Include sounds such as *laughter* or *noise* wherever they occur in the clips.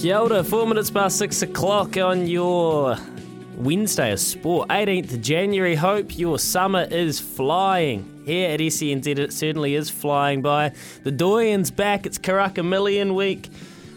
Kia four minutes past six o'clock on your Wednesday of sport, 18th January. Hope your summer is flying. Here at SENZ, it certainly is flying by. The Doyen's back, it's Karaka Million week.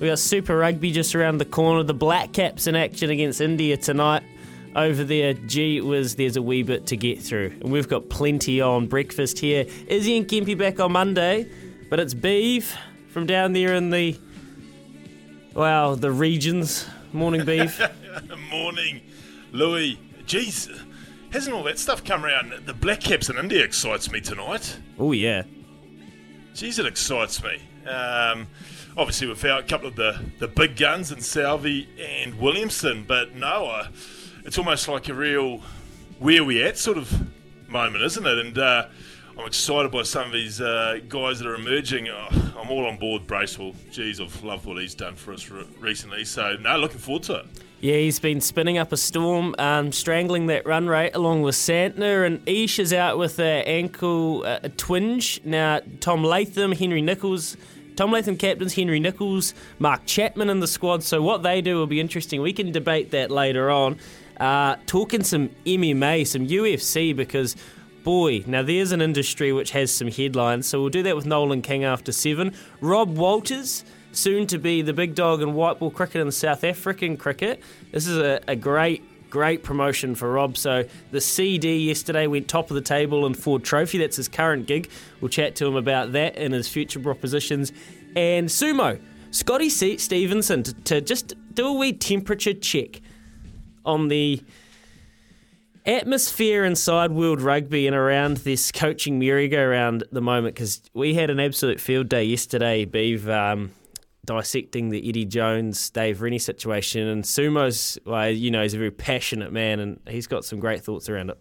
We got Super Rugby just around the corner. The Black Caps in action against India tonight. Over there, gee whiz, there's a wee bit to get through. And we've got plenty on breakfast here. Izzy and Kempy back on Monday, but it's Beef from down there in the Wow, the regions. Morning, beef. *laughs* Morning, Louis. Jeez, hasn't all that stuff come around? The Black Caps in India excites me tonight. oh yeah. Jeez, it excites me. Um, obviously, we've found a couple of the, the big guns in Southee and Williamson, but no, uh, it's almost like a real where we at sort of moment, isn't it? And uh, I'm excited by some of these uh, guys that are emerging. Oh, I'm all on board Bracewell. Jeez, I've loved what he's done for us re- recently. So, no, looking forward to it. Yeah, he's been spinning up a storm, um, strangling that run rate along with Santner, and Ish is out with an ankle uh, twinge. Now, Tom Latham, Henry Nicholls, Tom Latham captains, Henry Nicholls, Mark Chapman in the squad. So what they do will be interesting. We can debate that later on. Uh, talking some MMA, some UFC, because boy, now there's an industry which has some headlines. So we'll do that with Nolan King after seven. Rob Walters, soon to be the big dog in white ball cricket and South African cricket. This is a, a great. Great promotion for Rob. So the CD yesterday went top of the table in Ford Trophy. That's his current gig. We'll chat to him about that and his future propositions. And sumo, Scotty Stevenson to, to just do a wee temperature check on the atmosphere inside World Rugby and around this coaching merry-go-round at the moment because we had an absolute field day yesterday, Beav, um, dissecting the Eddie Jones, Dave Rennie situation. And Sumo's, well, you know, he's a very passionate man and he's got some great thoughts around it.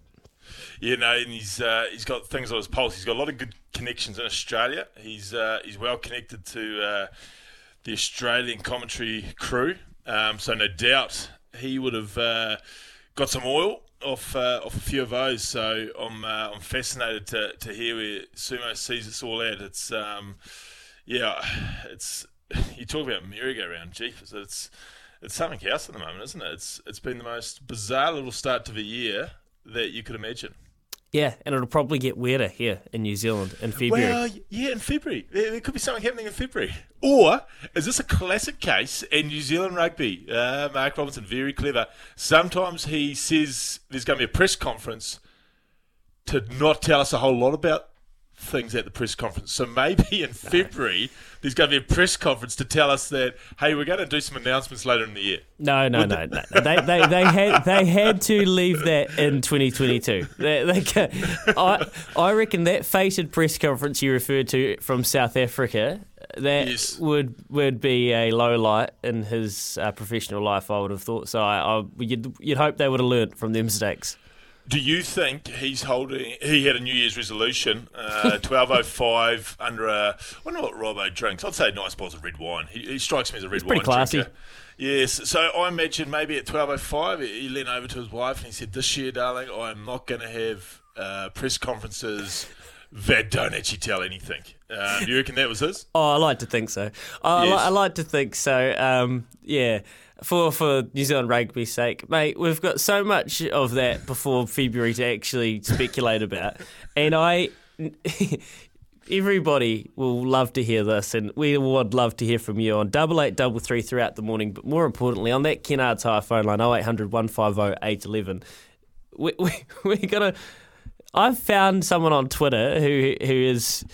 Yeah, no, and he's uh, he's got things on his pulse. He's got a lot of good connections in Australia. He's uh, he's well connected to uh, the Australian commentary crew. Um, so no doubt he would have uh, got some oil off uh, off a few of those. So I'm uh, I'm fascinated to, to hear where Sumo sees us all at. It's um, yeah, it's *sighs* you talk about merry-go-round, jeepers. It's it's something else at the moment, isn't it? It's it's been the most bizarre little start to the year that you could imagine. Yeah, and it'll probably get weirder here in New Zealand in February. Well, yeah, in February. There, could be something happening in February. Or is this a classic case in New Zealand rugby? Uh, Mark Robinson, very clever. Sometimes he says there's going to be a press conference to not tell us a whole lot about things at the press conference. So maybe in February there's going to be a press conference to tell us that hey, we're going to do some announcements later in the year. No, no, no, no. They, they, they had they had to leave that in 2022. They, they, I I reckon that fated press conference you referred to from South Africa that Yes. would would be a low light in his uh, professional life. I would have thought so. I, I you'd, you'd hope they would have learnt from their mistakes. Do you think he's holding? He had a New Year's resolution, uh, *laughs* twelve oh five under a. I wonder what Robbo drinks. I'd say nice bottles of red wine. He, he strikes me as a red pretty wine classy. drinker. Yes, so I imagine maybe at twelve oh five, he leaned over to his wife and he said, "This year, darling, I'm not going to have uh, press conferences that don't actually tell anything." Uh, do you reckon that was his? Oh, I like to think so. I, Yes. I like to think so. Um, yeah. For, for New Zealand rugby's sake, mate, we've got so much of that before February to actually speculate about, and I, *laughs* everybody will love to hear this, and we would love to hear from you on double eight double three throughout the morning. But more importantly, on that Kennard's Hire phone line 0800 150 811, we, we, *laughs* we're gonna. I've found someone on Twitter who who is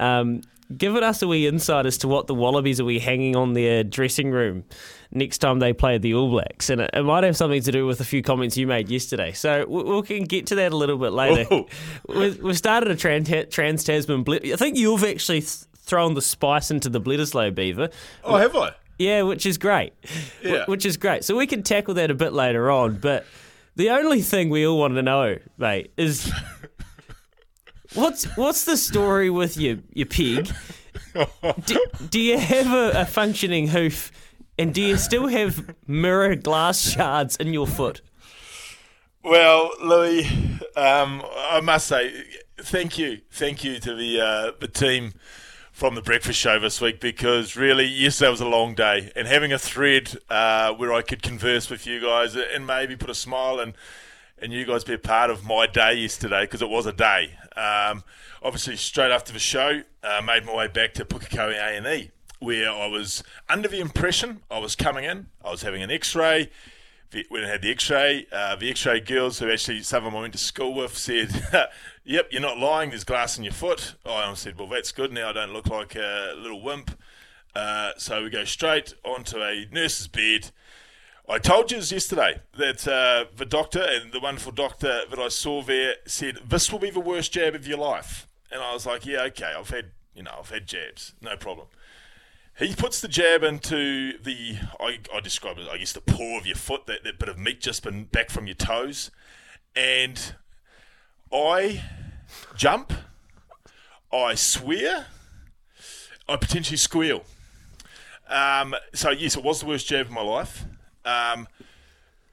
um, given us a wee insight as to what the Wallabies are we hanging on their dressing room next time they play the All Blacks, and it, it might have something to do with a few comments you made yesterday. So we, we can get to that a little bit later. Oh. We, we've started a trans, trans Tasman blitz. I think you've actually th- thrown the spice into the Bledisloe Beaver. Oh, have I? Yeah, which is great. Yeah. Which is great. So we can tackle that a bit later on. But the only thing we all want to know, mate, is what's what's the story with your your pig? *laughs* Do, do you have a, a functioning hoof, and do you still have mirror glass shards in your foot? Well, Louis, um, I must say, thank you, thank you to the uh, the team from the breakfast show this week because really, yesterday was a long day, and having a thread uh, where I could converse with you guys and maybe put a smile and and you guys be a part of my day yesterday because it was a day. Um, obviously, straight after the show, uh, made my way back to Pukekohe A and E, where I was under the impression I was coming in, I was having an X-ray I had the X-ray, uh, the X-ray girls who actually some of them I went to school with said, *laughs* "Yep, you're not lying. There's glass in your foot." I said, "Well, that's good. Now I don't look like a little wimp." Uh, so we go straight onto a nurse's bed. I told you yesterday that uh, the doctor and the wonderful doctor that I saw there said this will be the worst jab of your life, and I was like, "Yeah, okay. I've had you know I've had jabs, no problem." He puts the jab into the, I, I describe it, I guess, the paw of your foot, that, that bit of meat just been back from your toes. And I jump, I swear, I potentially squeal. Um, so, yes, it was the worst jab of my life. Um,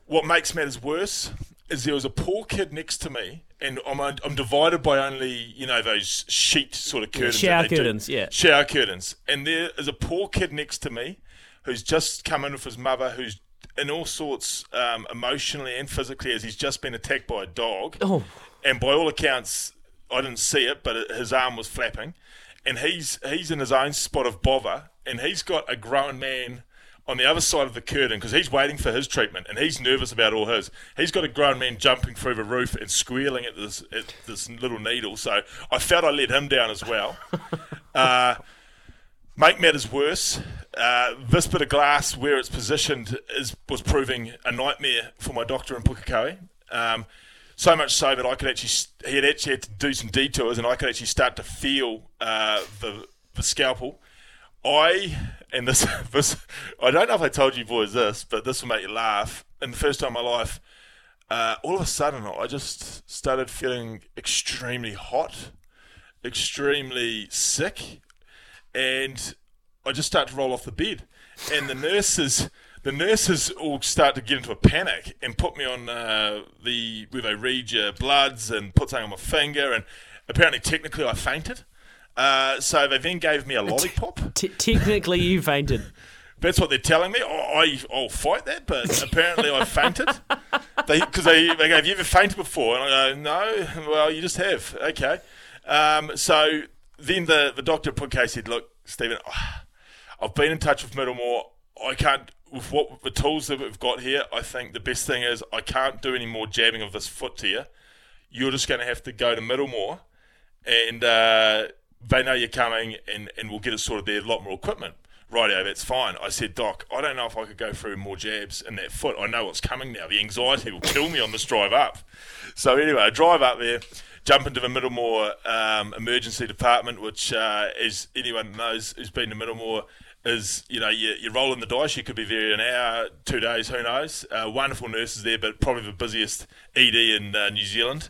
what makes matters worse is there was a poor kid next to me and I'm, I'm divided by only you know those sheet sort of curtains. shower curtains, do. yeah. Shower curtains, and there is a poor kid next to me who's just come in with his mother, who's in all sorts um, emotionally and physically, as he's just been attacked by a dog. Oh. And by all accounts, I didn't see it, but his arm was flapping, and he's he's in his own spot of bother, and he's got a grown man on the other side of the curtain because he's waiting for his treatment and he's nervous about all his. He's got a grown man jumping through the roof and squealing at this at this little needle. So I felt I let him down as well. *laughs* uh, make matters worse, uh, this bit of glass where it's positioned is was proving a nightmare for my doctor in Pukekohe. Um, so much so that I could actually he had actually had to do some detours and I could actually start to feel uh, the the scalpel I and this *laughs* this I don't know if I told you boys this, but this will make you laugh. In the first time in my life, uh, all of a sudden I just started feeling extremely hot, extremely sick, and I just started to roll off the bed. And the nurses, the nurses all start to get into a panic and put me on uh, the where they read your bloods and put something on my finger. And apparently, technically, I fainted. Uh, so they then gave me a lollipop. T- technically, you fainted. That's what they're telling me. I, I'll fight that, but apparently I fainted. Because they, they, they go, Have you ever fainted before? And I go, No. Well, you just have. Okay. Um, so then the, the doctor put case said, Look, Stephen, *sighs* I've been in touch with Middlemore. I can't, with what the tools that we've got here, I think the best thing is I can't do any more jabbing of this foot to you. You're just going to have to go to Middlemore and. Uh, they know you're coming and, and we'll get it sorted there, a lot more equipment. Rightio, that's fine. I said, Doc, I don't know if I could go through more jabs in that foot. I know what's coming now. The anxiety will kill me on this drive up. So anyway, I drive up there, jump into the Middlemore um, emergency department, which, uh, as anyone knows who's been to Middlemore, is you know you, you're rolling the dice. You could be there an hour, two days, who knows? Uh, wonderful nurses there, but probably the busiest ED in uh, New Zealand.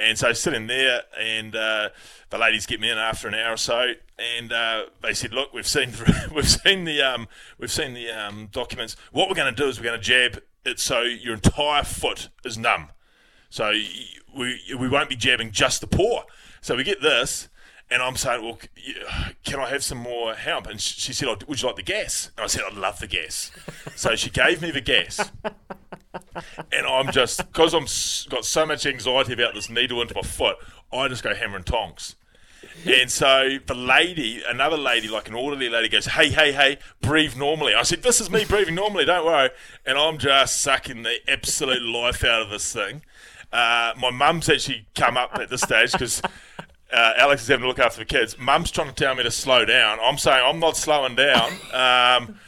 And so sitting there, and uh, the ladies get me in after an hour or so, and uh, they said, "Look, we've seen *laughs* we've seen the um, we've seen the um, documents. What we're going to do is we're going to jab it so your entire foot is numb. So we we won't be jabbing just the paw. So we get this." And I'm saying, well, can I have some more help? And she said, oh, would you like the gas? And I said, I'd love the gas. so she gave me the gas and I'm just because I'm got so much anxiety about this needle into my foot. I just go hammer and tonks. And so the lady, another lady, like an orderly lady, goes, "Hey, hey, hey, breathe normally." I said, "This is me breathing normally. Don't worry." And I'm just sucking the absolute life out of this thing. Uh, my mum's actually come up at this stage because uh, Alex is having to look after the kids. Mum's trying to tell me to slow down. I'm saying I'm not slowing down. Um,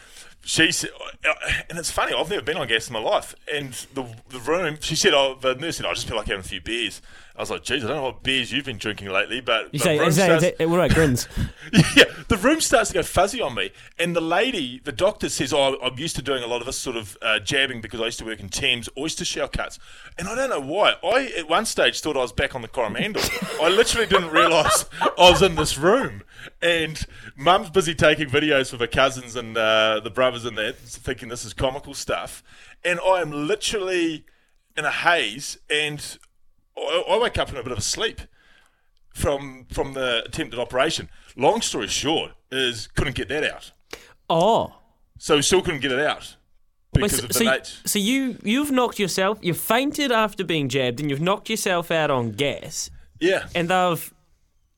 she said, uh, and it's funny, I've never been on gas in my life. And the the room, she said, oh, the nurse said, I just feel like having a few beers. I was like, geez, I don't know what beers you've been drinking lately, but. You say, is that, starts, what about grins? *laughs* yeah, the room starts to go fuzzy on me. And the lady, the doctor says, oh, I'm used to doing a lot of this sort of uh, jabbing because I used to work in Thames oyster shell cuts. And I don't know why. I, at one stage, thought I was back on the Coromandel. *laughs* I literally didn't realise I was in this room. And mum's busy taking videos for her cousins and uh, the brothers and that, thinking this is comical stuff. And I am literally in a haze and I, I wake up in a bit of a sleep. from from the attempted operation. Long story short is couldn't get that out, Oh. so still couldn't get it out because so, of the so, nature. so you you've knocked yourself you've fainted after being jabbed and you've knocked yourself out on gas Yeah, and they've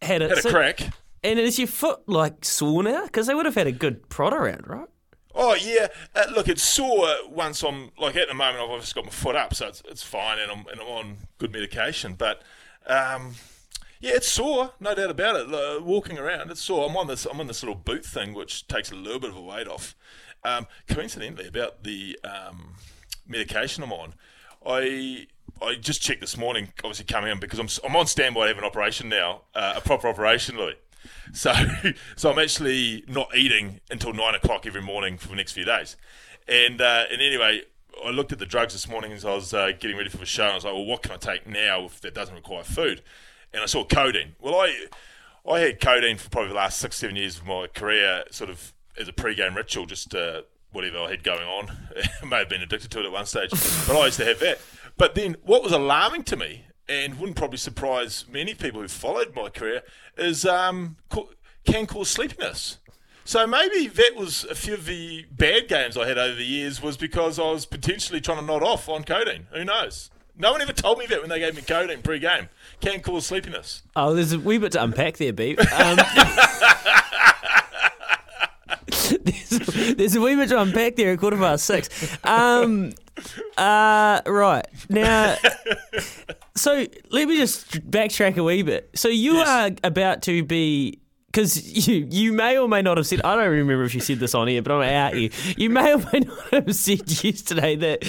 had it had a so- crack. And is your foot like sore now because they would have had a good prod around right Oh yeah, uh, look, it's sore once I'm like at the moment. I've obviously got my foot up, so it's, it's fine, and I'm and I'm on good medication. But um, yeah, it's sore, no doubt about it. Uh, walking around, it's sore. I'm on this I'm on this little boot thing, which takes a little bit of a weight off. Um, coincidentally, about the um, medication I'm on, I I just checked this morning. Obviously, coming in because I'm I'm on standby to have an operation now, uh, a proper operation, Louis. *laughs* So, so I'm actually not eating until nine o'clock every morning for the next few days. And uh, and anyway, I looked at the drugs this morning as I was uh, getting ready for the show. And I was like, well, what can I take now if that doesn't require food? And I saw codeine. Well, I I had codeine for probably the last six seven years of my career, sort of as a pre-game ritual, just uh, whatever I had going on. *laughs* I may have been addicted to it at one stage, but I used to have that. But then, what was alarming to me, and wouldn't probably surprise many people who followed my career, is um, ca- can cause sleepiness. So maybe that was a few of the bad games I had over the years was because I was potentially trying to nod off on codeine. Who knows? No one ever told me that when they gave me codeine pre-game. Can cause sleepiness. oh there's a wee bit to unpack there Beep um, *laughs* *laughs* there's, a wee bit to unpack there at quarter past six um, uh, right now so let me just backtrack a wee bit so you Yes. are about to be because you you may or may not have said I don't remember if you said this on here, but I'm out here. You may or may not have said yesterday that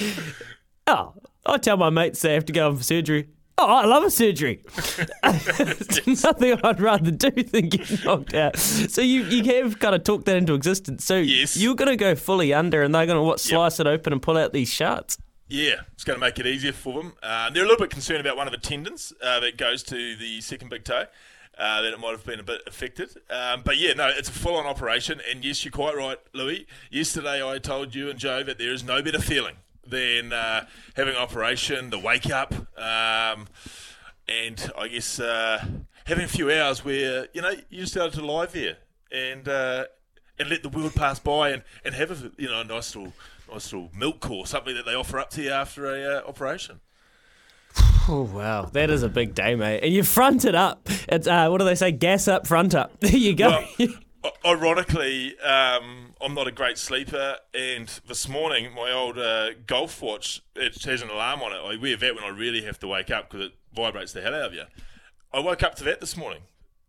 oh I tell my mates they have to go in for surgery. Oh, I love a surgery. *laughs* *laughs* There's nothing I'd rather do than get knocked out. So you you have kind of talked that into existence. So Yes. you're going to go fully under, and they're going to what slice it open and pull out these shards. Yeah, it's going to make it easier for them. Uh, they're a little bit concerned about one of the tendons uh, that goes to the second big toe. Uh, that it might have been a bit affected, um, but yeah, no, it's a full-on operation. And yes, you're quite right, Louis. Yesterday, I told you and Joe that there is no better feeling than uh, having operation, the wake up, um, and I guess uh, having a few hours where you know you just out to lie there and uh, and let the world pass by and, and have a you know a nice little nice little milk or something that they offer up to you after a uh, operation. *sighs* Oh wow, that is a big day, mate. And you front it up. It's uh, what do they say? Gas up, front up. *laughs* There you go. Well, ironically, um, I'm not a great sleeper, and this morning my old uh, golf watch it has an alarm on it. I wear that when I really have to wake up because it vibrates the hell out of you. I woke up to that this morning.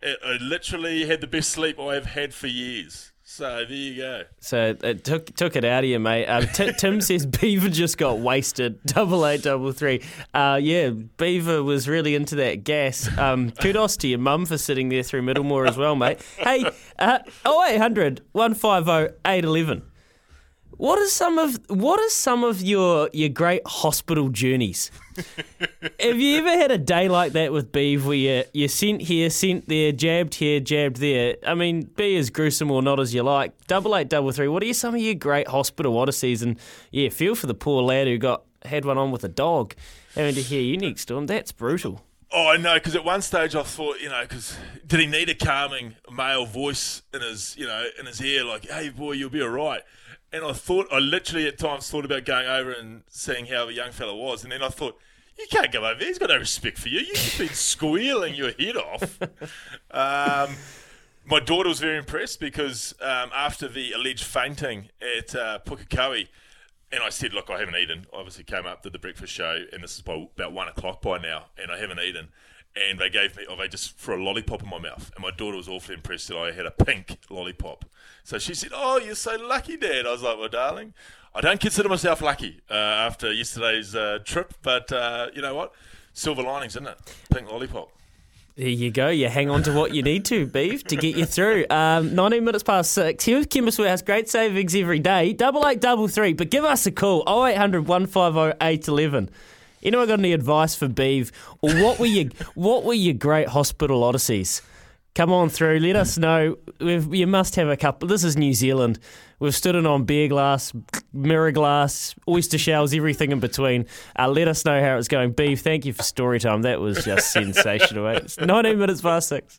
I literally had the best sleep I have had for years. So there you go. so it took took it out of you, mate. Um, T- Tim *laughs* says Beaver just got wasted. *laughs* Double eight, double three. Uh, yeah, Beaver was really into that gas. Um, kudos to your mum for sitting there through Middlemore as well, mate. Hey, uh, 0800 150 811. What are some of what are some of your your great hospital journeys? *laughs* Have you ever had a day like that with Beav where you, you sent here, sent there, jabbed here, jabbed there? I mean, be as gruesome or not as you like. Double eight, double three. What are some of your great hospital odysseys? And yeah, feel for the poor lad who got had one on with a dog. Having to hear you next to him, that's brutal. Oh, I know, because at one stage I thought, you know, because did he need a calming male voice in his, you know, in his ear, like, "Hey, boy, you'll be all right." And I thought, I literally at times thought about going over and seeing how the young fella was, and then I thought, you can't go over there. He's got no respect for you. You've been *laughs* squealing your head off. Um, my daughter was very impressed because um, after the alleged fainting at uh, Pukekohe, and I said, look, I haven't eaten. I obviously came up, did the breakfast show, and this is by about one o'clock by now, and I haven't eaten. And they gave me, oh, they just threw a lollipop in my mouth. And my daughter was awfully impressed that I had a pink lollipop. So she said, oh, you're so lucky, Dad. I was like, well, darling, I don't consider myself lucky uh, after yesterday's uh, trip, but uh, you know what? Silver linings, isn't it? Pink lollipop. There you go. You hang on to what you need to, Beef, to get you through. Um, 19 minutes past six. Here with Chemist Warehouse. Great savings every day. Double eight, double three. But give us a call. 0800 150 811. Anyone got any advice for Beef? Or what were your *laughs* what were your great hospital odysseys? come on through. Let us know. We've, you must have a couple. This is New Zealand. We've stood in on beer glass, mirror glass, oyster shells, everything in between. Uh, let us know how it's going. Beef, thank you for story time. That was just *laughs* sensational. Mate. It's 19 minutes past six.